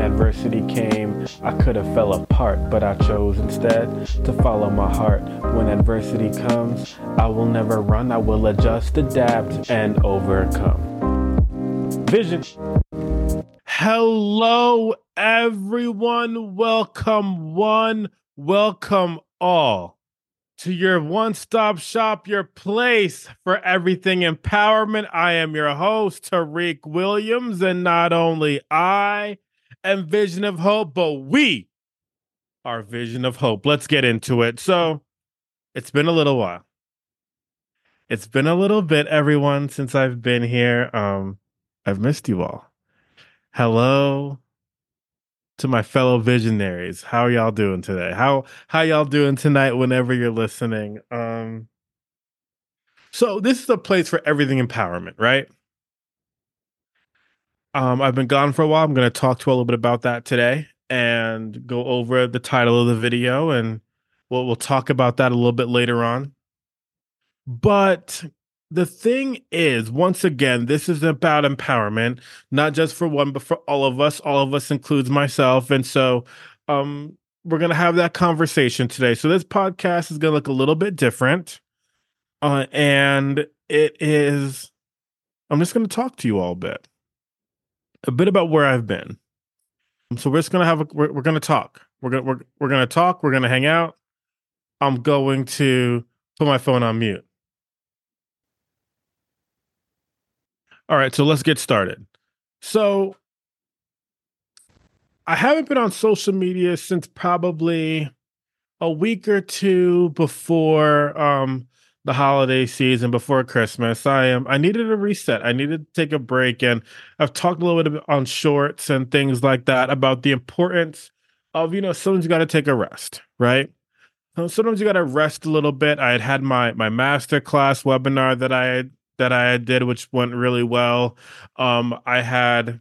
Adversity came, I could have fell apart, but I chose instead to follow my heart. When adversity comes, I will never run, I will adjust, adapt, and overcome. Vision. Hello, everyone. Welcome, one. Welcome, all to your one stop shop, your place for everything empowerment. I am your host, Tariq Williams, and not only I am Vision of Hope, but we are Vision of Hope. Let's get into it. So, it's been a little while. It's been a little bit, everyone, since I've been here. Um, I've missed you all. Hello, to my fellow visionaries. How are y'all doing today? How how y'all doing tonight whenever you're listening? Um so this is a place for everything empowerment, right? Um I've been gone for a while. I'm going to talk to a little bit about that today and go over the title of the video and we'll we'll talk about that a little bit later on. But the thing is, once again, this is about empowerment, not just for one, but for all of us. All of us includes myself. And so um, we're going to have that conversation today. So this podcast is going to look a little bit different. Uh, and it is, I'm just going to talk to you all a bit, a bit about where I've been. So we're just to have a, we're, we're to talk. We're to, we're, we're to talk. We're to hang out. I'm going to put my phone on mute. All right, so let's get started. So I haven't been on social media since probably a week or two before um the holiday season before Christmas. I am I needed a reset. I needed to take a break and I've talked a little bit on shorts and things like that about the importance of you know sometimes you got to take a rest, right? Sometimes you got to rest a little bit. I had had my my master class webinar that I that I did, which went really well. Um, I had,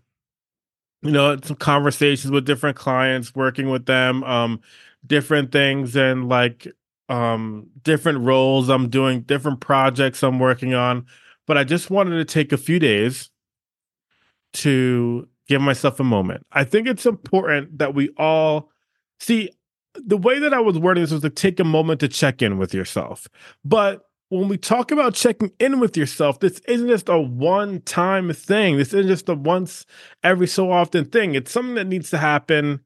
you know, some conversations with different clients, working with them, um, different things, and like um, different roles I'm doing, different projects I'm working on. But I just wanted to take a few days to give myself a moment. I think it's important that we all see the way that I was wording this was to take a moment to check in with yourself. But when we talk about checking in with yourself, this isn't just a one time thing. This isn't just a once every so often thing. It's something that needs to happen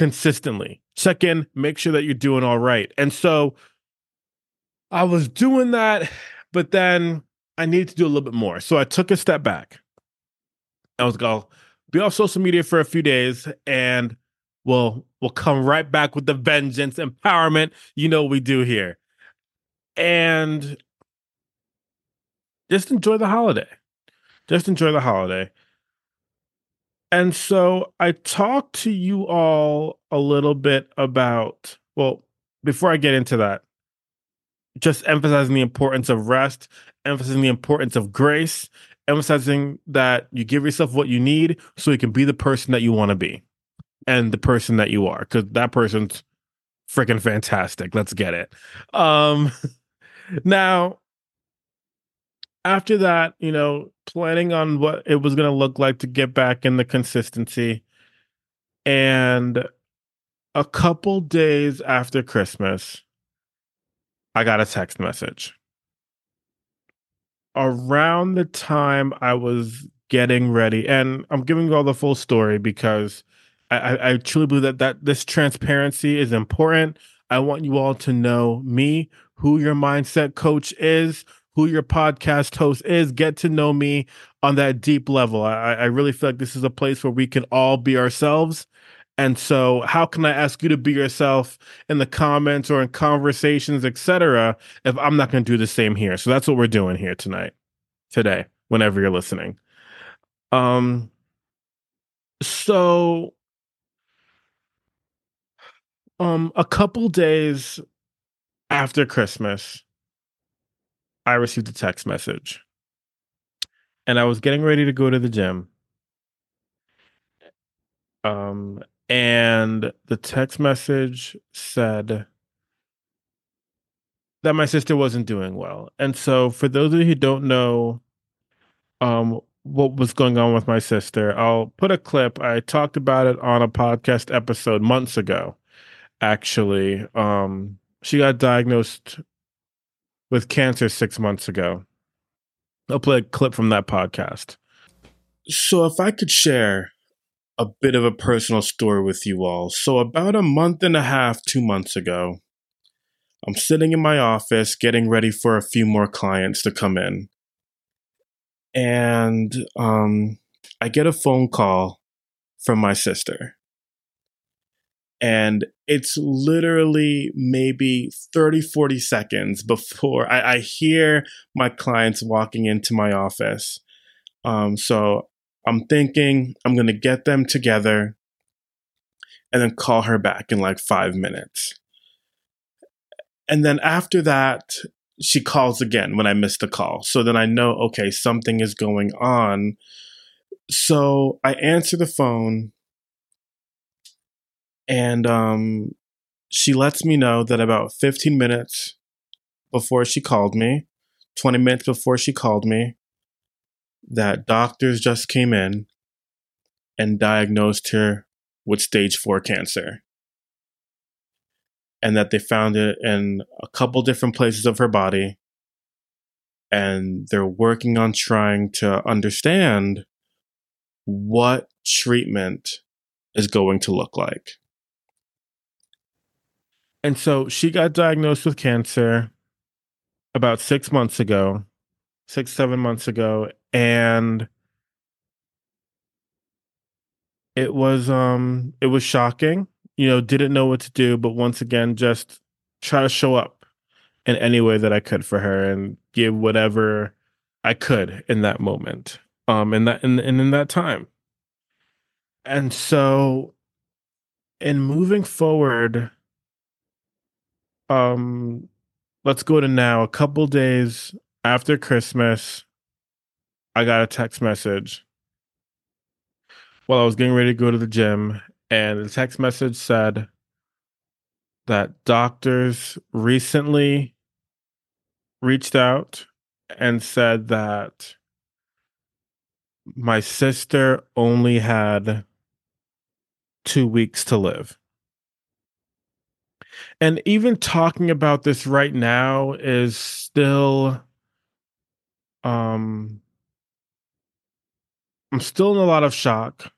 consistently. In, make sure that you're doing all right. And so I was doing that, but then I needed to do a little bit more. So I took a step back. I was going to be off social media for a few days and we'll we'll come right back with the vengeance empowerment you know we do here and just enjoy the holiday. Just enjoy the holiday. And so I talked to you all a little bit about, well, before I get into that, just emphasizing the importance of rest, emphasizing the importance of grace, emphasizing that you give yourself what you need so you can be the person that you want to be and the person that you are, because that person's freaking fantastic. Let's get it. Um, now, after that, you know, planning on what it was going to look like to get back in the consistency. And a couple days after Christmas, I got a text message. Around the time I was getting ready, and I'm giving you all the full story because I, I truly believe that, that this transparency is important. I want you all to know me, who your mindset coach is, who your podcast host is, get to know me on that deep level. I, I really feel like this is a place where we can all be ourselves. And so, how can I ask you to be yourself in the comments or in conversations, etc., if I'm not going to do the same here? So that's what we're doing here tonight, today, whenever you're listening. Um, so um, a couple days after Christmas, I received a text message. And I was getting ready to go to the gym. Um, and the text message said that my sister wasn't doing well. And so, for those of you who don't know um, what was going on with my sister. I'll put a clip. I talked about it on a podcast episode months ago. Actually, um, she got diagnosed with cancer six months ago. I'll play a clip from that podcast. So, if I could share a bit of a personal story with you all. So, about a month and a half, two months ago, I'm sitting in my office getting ready for a few more clients to come in. And um, I get a phone call from my sister. And it's literally maybe 30, 40 seconds before I, I hear my clients walking into my office. Um, so I'm thinking I'm going to get them together and then call her back in like five minutes. And then after that, she calls again when I miss the call. So then I know, okay, something is going on. So I answer the phone and um, she lets me know that about 15 minutes before she called me, 20 minutes before she called me, that doctors just came in and diagnosed her with stage four cancer. And that they found it in a couple different places of her body. And they're working on trying to understand what treatment is going to look like. And so she got diagnosed with cancer about six months ago, six, seven months ago and it was um it was shocking you know didn't know what to do but once again just try to show up in any way that i could for her and give whatever i could in that moment um in that in, and in that time. And so in moving forward um let's go to now a couple days after christmas I got a text message while I was getting ready to go to the gym, and the text message said that doctors recently reached out and said that my sister only had two weeks to live. And even talking about this right now is still um I'm still in a lot of shock.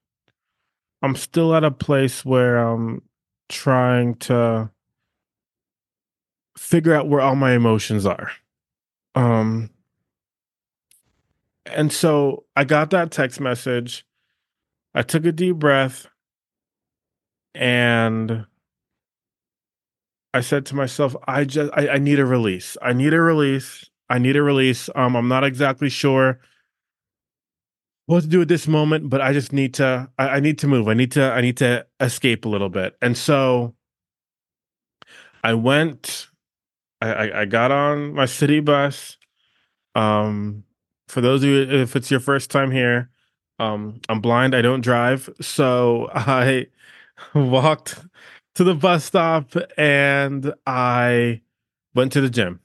I'm still at a place where I'm trying to figure out where all my emotions are. Um and so I got that text message. I took a deep breath and I said to myself, I just I, I need a release. I need a release. I need a release. Um I'm not exactly sure what to do at this moment, but I just need to I, I need to move. I need to I need to escape a little bit. And so I went I, I, I got on my city bus. Um for those of you if it's your first time here, um I'm blind, I don't drive. So I walked to the bus stop and I went to the gym.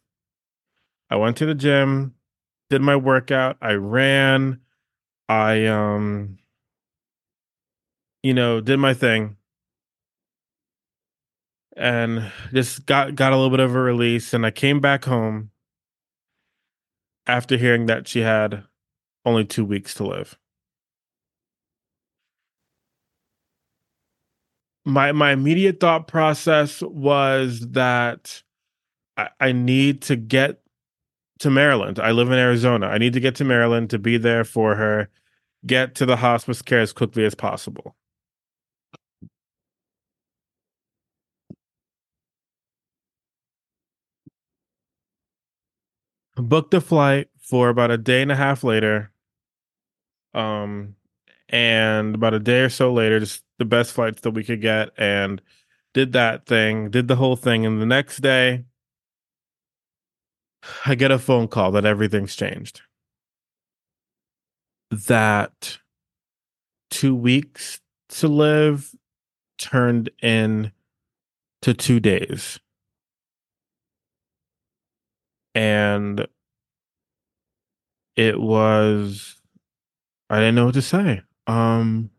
I went to the gym, did my workout, I ran, I um you know, did my thing and just got got a little bit of a release and I came back home after hearing that she had only 2 weeks to live. My my immediate thought process was that I, I need to get to Maryland. I live in Arizona. I need to get to Maryland to be there for her, get to the hospice care as quickly as possible. Booked a flight for about a day and a half later. Um, and about a day or so later, just the best flights that we could get, and did that thing, did the whole thing. And the next day, I get a phone call that everything's changed. That two weeks to live turned in to two days. And it was I didn't know what to say. Um,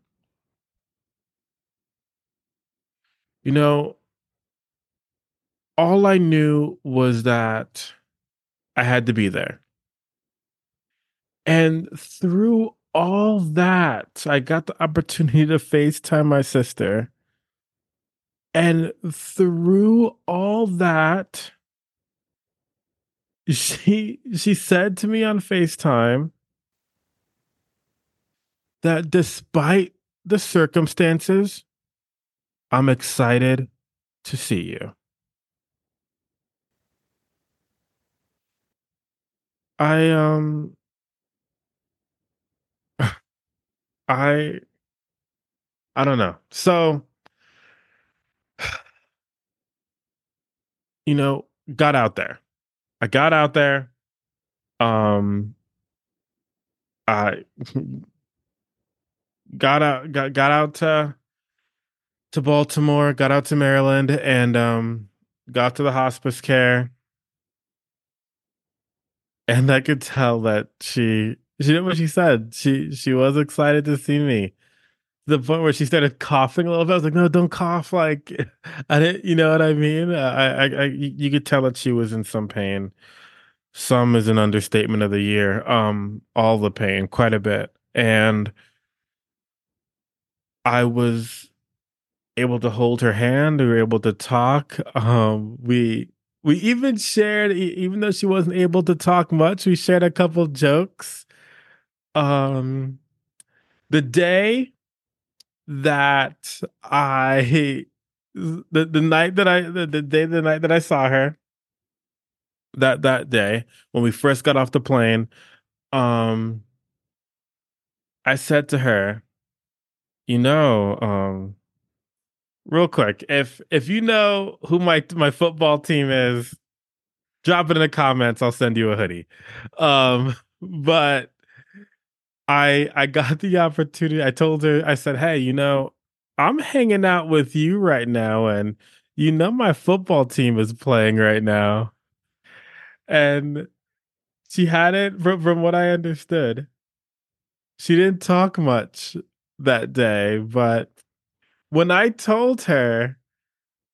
you know, all I knew was that I had to be there. And through all that, I got the opportunity to FaceTime my sister. And through all that, she she said to me on FaceTime that despite the circumstances, I'm excited to see you. I um I I don't know. So, you know, got out there. I got out there. Um I got out got got out to to Baltimore, got out to Maryland and um got to the hospice care and I could tell that she she did what she said. She she was excited to see me. The point where she started coughing a little bit. I was like, "No, don't cough!" Like, I didn't, you know what I mean? I, I, I, you could tell that she was in some pain. Some is an understatement of the year. Um, all the pain, quite a bit, and I was able to hold her hand. We were able to talk. Um, we we even shared, even though she wasn't able to talk much, we shared a couple jokes. Um, the day that I, the the night that I, the, the day, the night that I saw her, that that day when we first got off the plane, um, I said to her, you know, um, real quick, if if you know who my my football team is, drop it in the comments. I'll send you a hoodie. Um, but I I got the opportunity. I told her, I said, hey, you know, I'm hanging out with you right now, and you know my football team is playing right now. And she had it from, from what I understood. She didn't talk much that day, but when I told her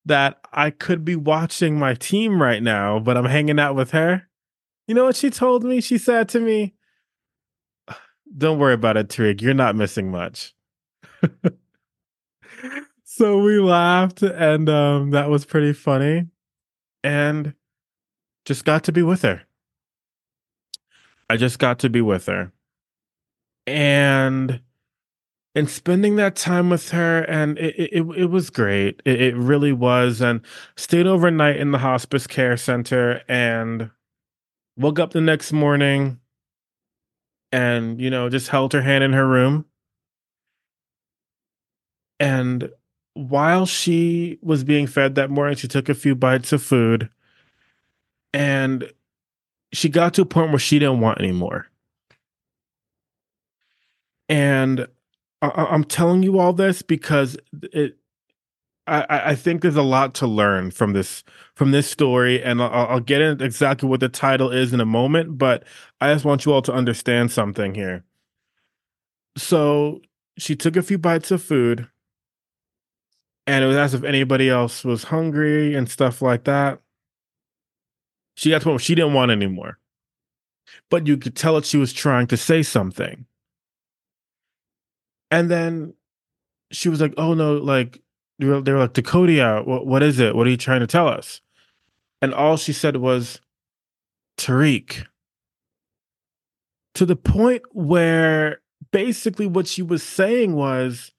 that I could be watching my team right now, but I'm hanging out with her, you know what she told me? She said to me, Don't worry about it, Tariq. You're not missing much. so we laughed, and um, that was pretty funny. And just got to be with her. I just got to be with her. And and spending that time with her and it it, it was great. It, it really was and stayed overnight in the hospice care center and woke up the next morning and you know just held her hand in her room. And while she was being fed that morning she took a few bites of food and she got to a point where she didn't want any more. And I, am telling you all this because it. I, I think there's a lot to learn from this from this story, and I'll, I'll get into exactly what the title is in a moment. But I just want you all to understand something here. So she took a few bites of food, and it was as if anybody else was hungry and stuff like that. She got to point where she didn't want anymore, but you could tell that she was trying to say something. And then she was like, "Oh no, like they were, like Dakota, what what is it? What are you trying to tell us?" And all she said was, "Tariq." To the point where basically what she was saying was,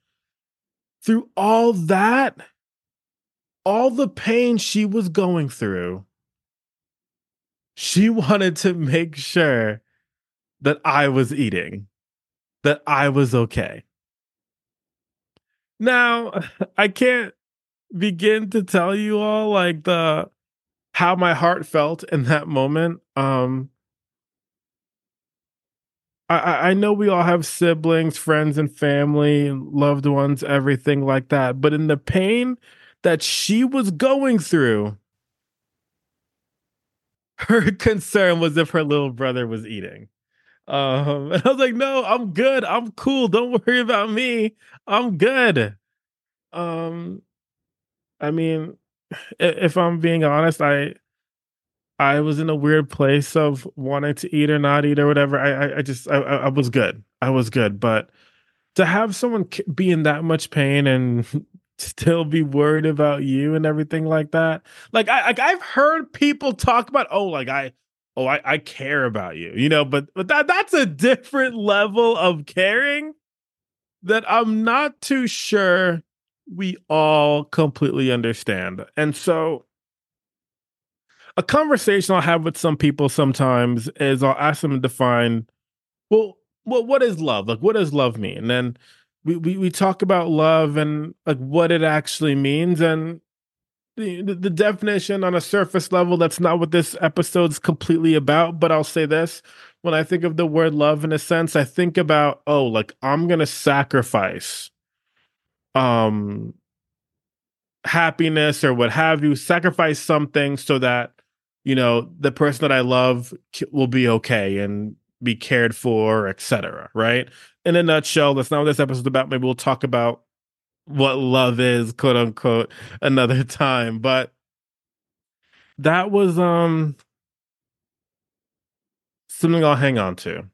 through all that, all the pain she was going through, she wanted to make sure that I was eating, that I was okay. Now, I can't begin to tell you all like the how my heart felt in that moment. Um I, I know we all have siblings, friends, and family, loved ones, everything like that. But in the pain that she was going through, her concern was if her little brother was eating. Um, and I was like, no, I'm good. I'm cool. Don't worry about me. I'm good. Um, I mean, if I'm being honest, I I was in a weird place of wanting to eat or not eat or whatever. I I, just I, I was good. I was good, but to have someone be in that much pain and still be worried about you and everything like that. Like I like I've heard people talk about oh like I oh I, I care about you, you know, but but that that's a different level of caring that I'm not too sure we all completely understand. And so a conversation I'll have with some people sometimes is I'll ask them to define, well, well, what is love? Like, what does love mean? And then we, we, we talk about love and like what it actually means. And the, the definition on a surface level, that's not what this episode's completely about. But I'll say this when I think of the word love in a sense, I think about, oh, like I'm to sacrifice um happiness or what have you, sacrifice something so that you know the person that i love will be okay and be cared for etc right in a nutshell that's not what this episode's about maybe we'll talk about what love is quote unquote another time. But that was um something i'll hang on to.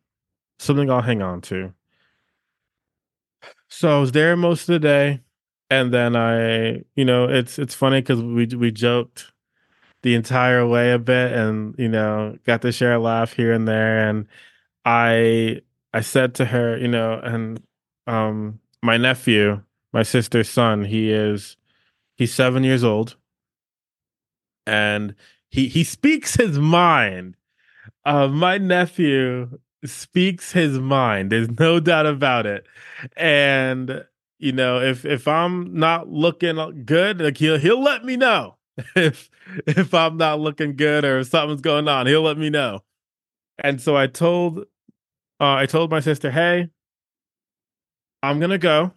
Something i'll hang on to. So i was there most of the day and then i you know it's it's funny because we we joked the entire way a bit and you know got to share a laugh here and there and i i said to her you know and um my nephew my sister's son he is he's seven years old. And he he speaks his mind. Uh my nephew speaks his mind. There's no doubt about it. And you know if if i'm not looking good like he'll he'll let me know if if I'm not looking good or if something's going on, he'll let me know. And so I told uh, I told my sister, "Hey, I'm to go.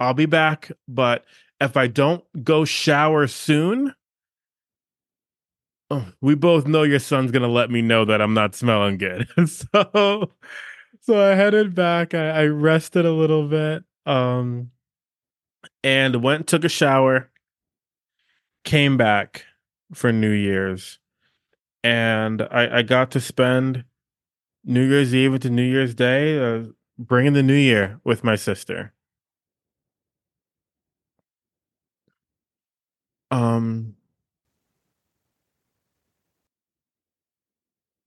I'll be back, but if I don't go shower soon, oh, we both know your son's to let me know that I'm not smelling good." so so I headed back. I, I rested a little bit um and went took a shower came back for New Year's, and I, I got to spend New Year's Eve into New Year's Day, uh, bringing the New Year with my sister. Um,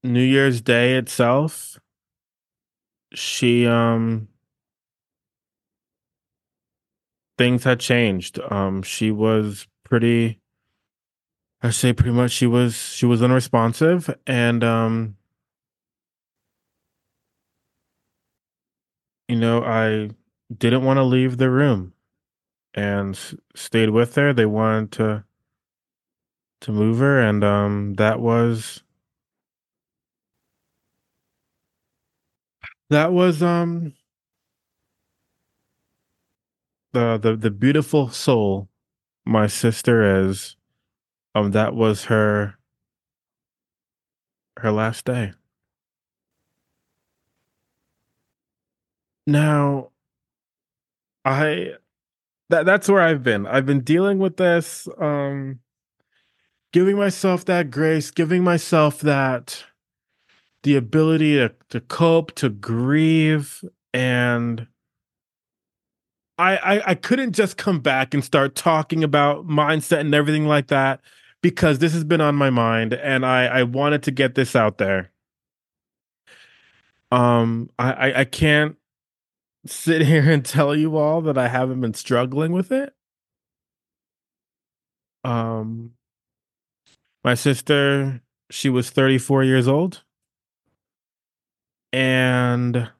New Year's Day itself, she um things had changed. Um, she was pretty I say pretty much she was she was unresponsive and um you know I didn't want to leave the room and stayed with her they wanted to to move her and um that was that was um the the the beautiful soul my sister is um that was her her last day. Now, I that that's where I've been. I've been dealing with this um giving myself that grace, giving myself that the ability to to cope, to grieve and I, I I couldn't just come back and start talking about mindset and everything like that because this has been on my mind and I, I wanted to get this out there. Um, I, I, I can't sit here and tell you all that I haven't been struggling with it. Um, my sister, she was 34 years old. And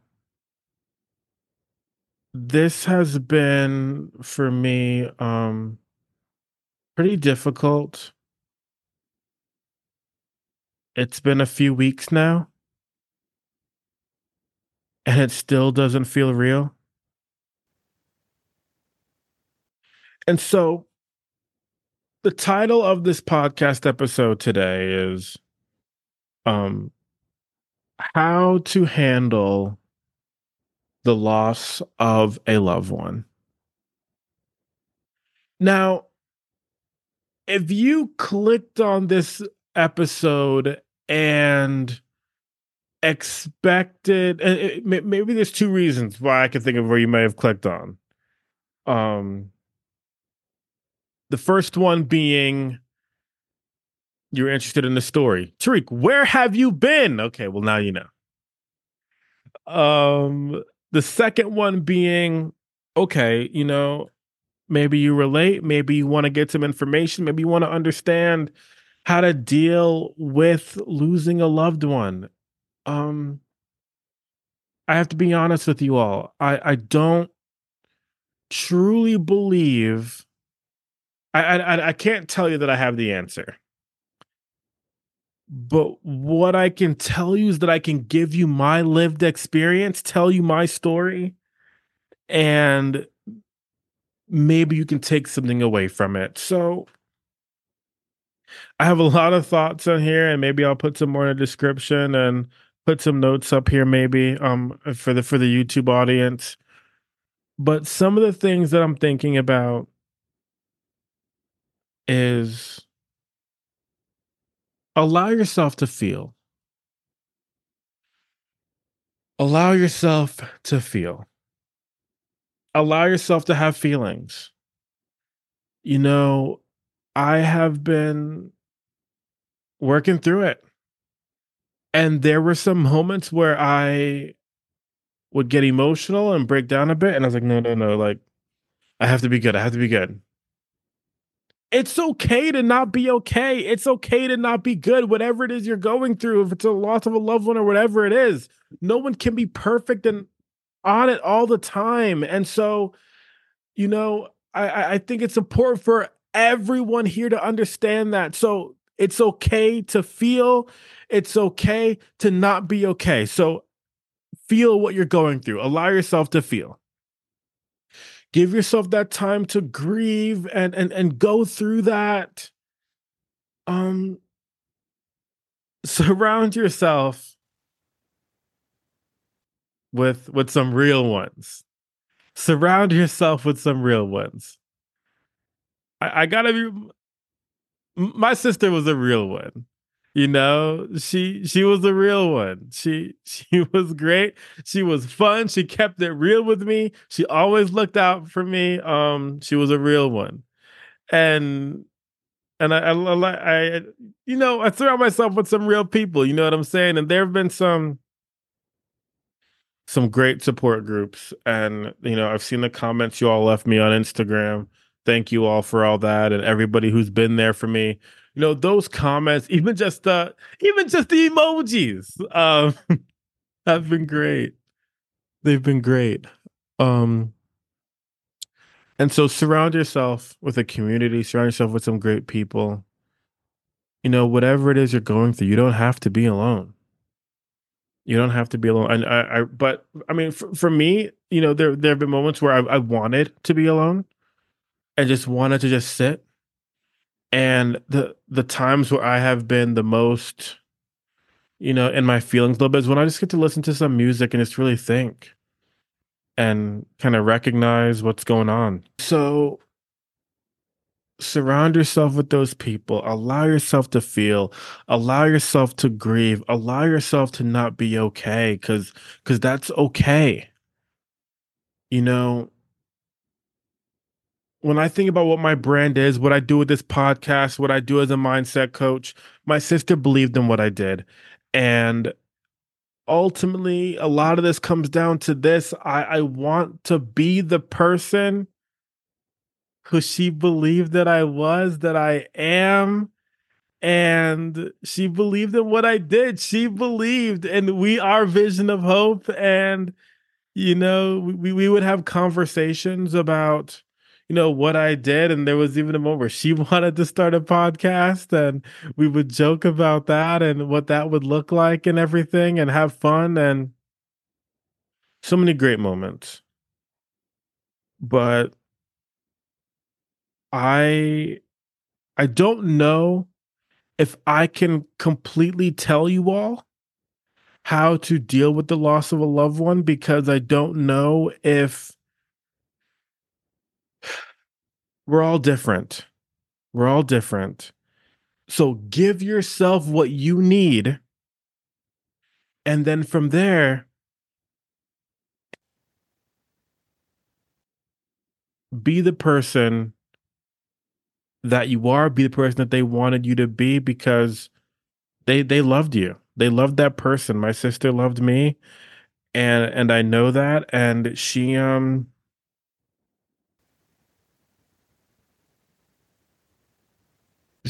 this has been for me um pretty difficult it's been a few weeks now and it still doesn't feel real. And so the title of this podcast episode today is um how to handle the loss of a loved one. Now, if you clicked on this episode and expected and maybe there's two reasons why I can think of where you may have clicked on. Um the first one being you're interested in the story. Tariq, where have you been? Okay, well now you know. Um the second one being okay, you know, maybe you relate, maybe you want to get some information, maybe you want to understand how to deal with losing a loved one. Um I have to be honest with you all. I I don't truly believe I I I can't tell you that I have the answer. But what I can tell you is that I can give you my lived experience, tell you my story, and maybe you can take something away from it. So I have a lot of thoughts on here, and maybe I'll put some more in the description and put some notes up here, maybe um for the for the YouTube audience. But some of the things that I'm thinking about is allow yourself to feel. Allow yourself to feel. Allow yourself to have feelings. You know, I have been working through it. And there were some moments where I would get emotional and break down a bit. And I was like, no, no, no. Like, I have to be good. I have to be good. It's okay to not be okay. It's okay to not be good, whatever it is you're going through. If it's a loss of a loved one or whatever it is, no one can be perfect and on it all the time. And so, you know, I, I think it's important for everyone here to understand that. So it's okay to feel, it's okay to not be okay. So feel what you're going through, allow yourself to feel. Give yourself that time to grieve and and and go through that. Um surround yourself with with some real ones. Surround yourself with some real ones. I, I gotta be my sister was a real one you know? She she was a real one. She she was great. She was fun. She kept it real with me. She always looked out for me. Um she was a real one. And and I, I, I, you know, I surround myself with some real people. You know what I'm saying? And there have been some, some great support groups, and you know, I've seen the comments you all left me on Instagram. Thank you all for all that, and everybody who's been there for me. You know those comments even just uh even just the emojis um have been great. They've been great. Um and so surround yourself with a community surround yourself with some great people. You know whatever it is you're going through you don't have to be alone. You don't have to be alone. And i, I but i mean for, for me you know there there have been moments where I, I wanted to be alone and just wanted to just sit and the the times where I have been the most, you know, in my feelings a little bit is when I just get to listen to some music and just really think and kind of recognize what's going on. So surround yourself with those people. Allow yourself to feel. Allow yourself to grieve. Allow yourself to not be okay cuz cuz that's okay. You know, when I think about what my brand is, what I do with this podcast, what I do as a mindset coach, my sister believed in what I did. And ultimately, a lot of this comes down to this I, I want to be the person who she believed that I was, that I am. And she believed in what I did. She believed, and we are vision of hope. And, you know, we, we would have conversations about you know what I did, and there was even a moment where she wanted to start a podcast, and we would joke about that and what that would look like and everything, and have fun and so many great moments. But I I don't know if I can completely tell you all how to deal with the loss of a loved one because I don't know if we're all different. We're all different. So give yourself what you need. And then from there, be the person that you are, be the person that they wanted you to be because they they loved you. They loved that person. My sister loved me and and I know that and she um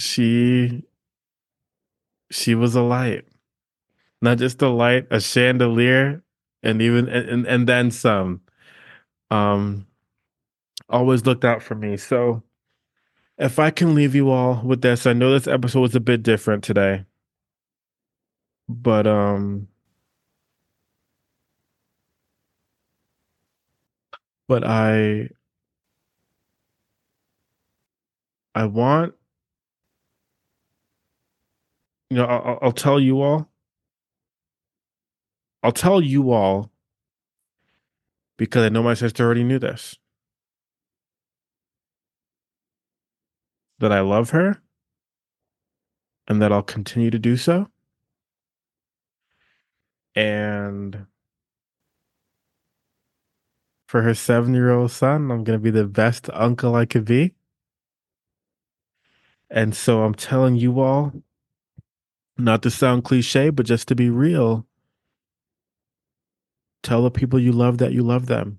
she she was a light. Not just a light, a chandelier and even and and then some. Um always looked out for me. So if I can leave you all with this, I know this episode was a bit different today. But um but I I want you know, I'll, I'll tell you all. I'll tell you all because I know my sister already knew this. That I love her and that I'll continue to do so. And for her seven year old son, I'm going to be the best uncle I could be. And so I'm telling you all, not to sound cliche, but just to be real, tell the people you love that you love them.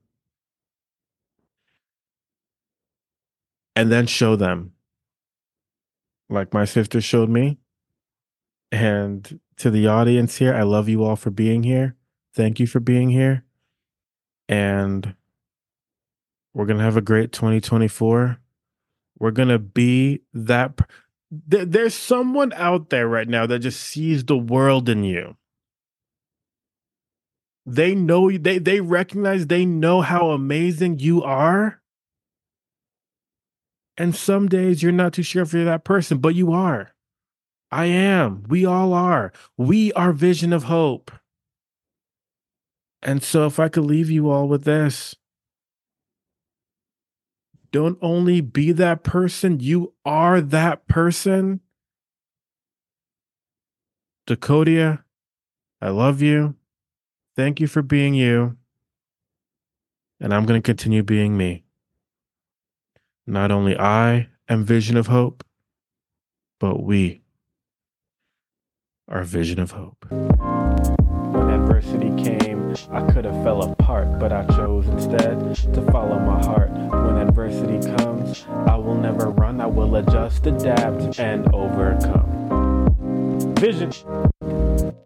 And then show them, like my sister showed me. And to the audience here, I love you all for being here. Thank you for being here. And we're going to have a great 2024. We're going to be that. There's someone out there right now that just sees the world in you. They know they they recognize they know how amazing you are. And some days you're not too sure if you're that person, but you are. I am. We all are. We are vision of hope. And so if I could leave you all with this, don't only be that person, you are that person. Dakota, I love you. Thank you for being you. And I'm going to continue being me. Not only I am vision of hope, but we are vision of hope. When adversity came, I could have fell apart, but I chose instead to follow my heart. When adversity comes, I will never run, I will adjust, adapt, and overcome. Vision.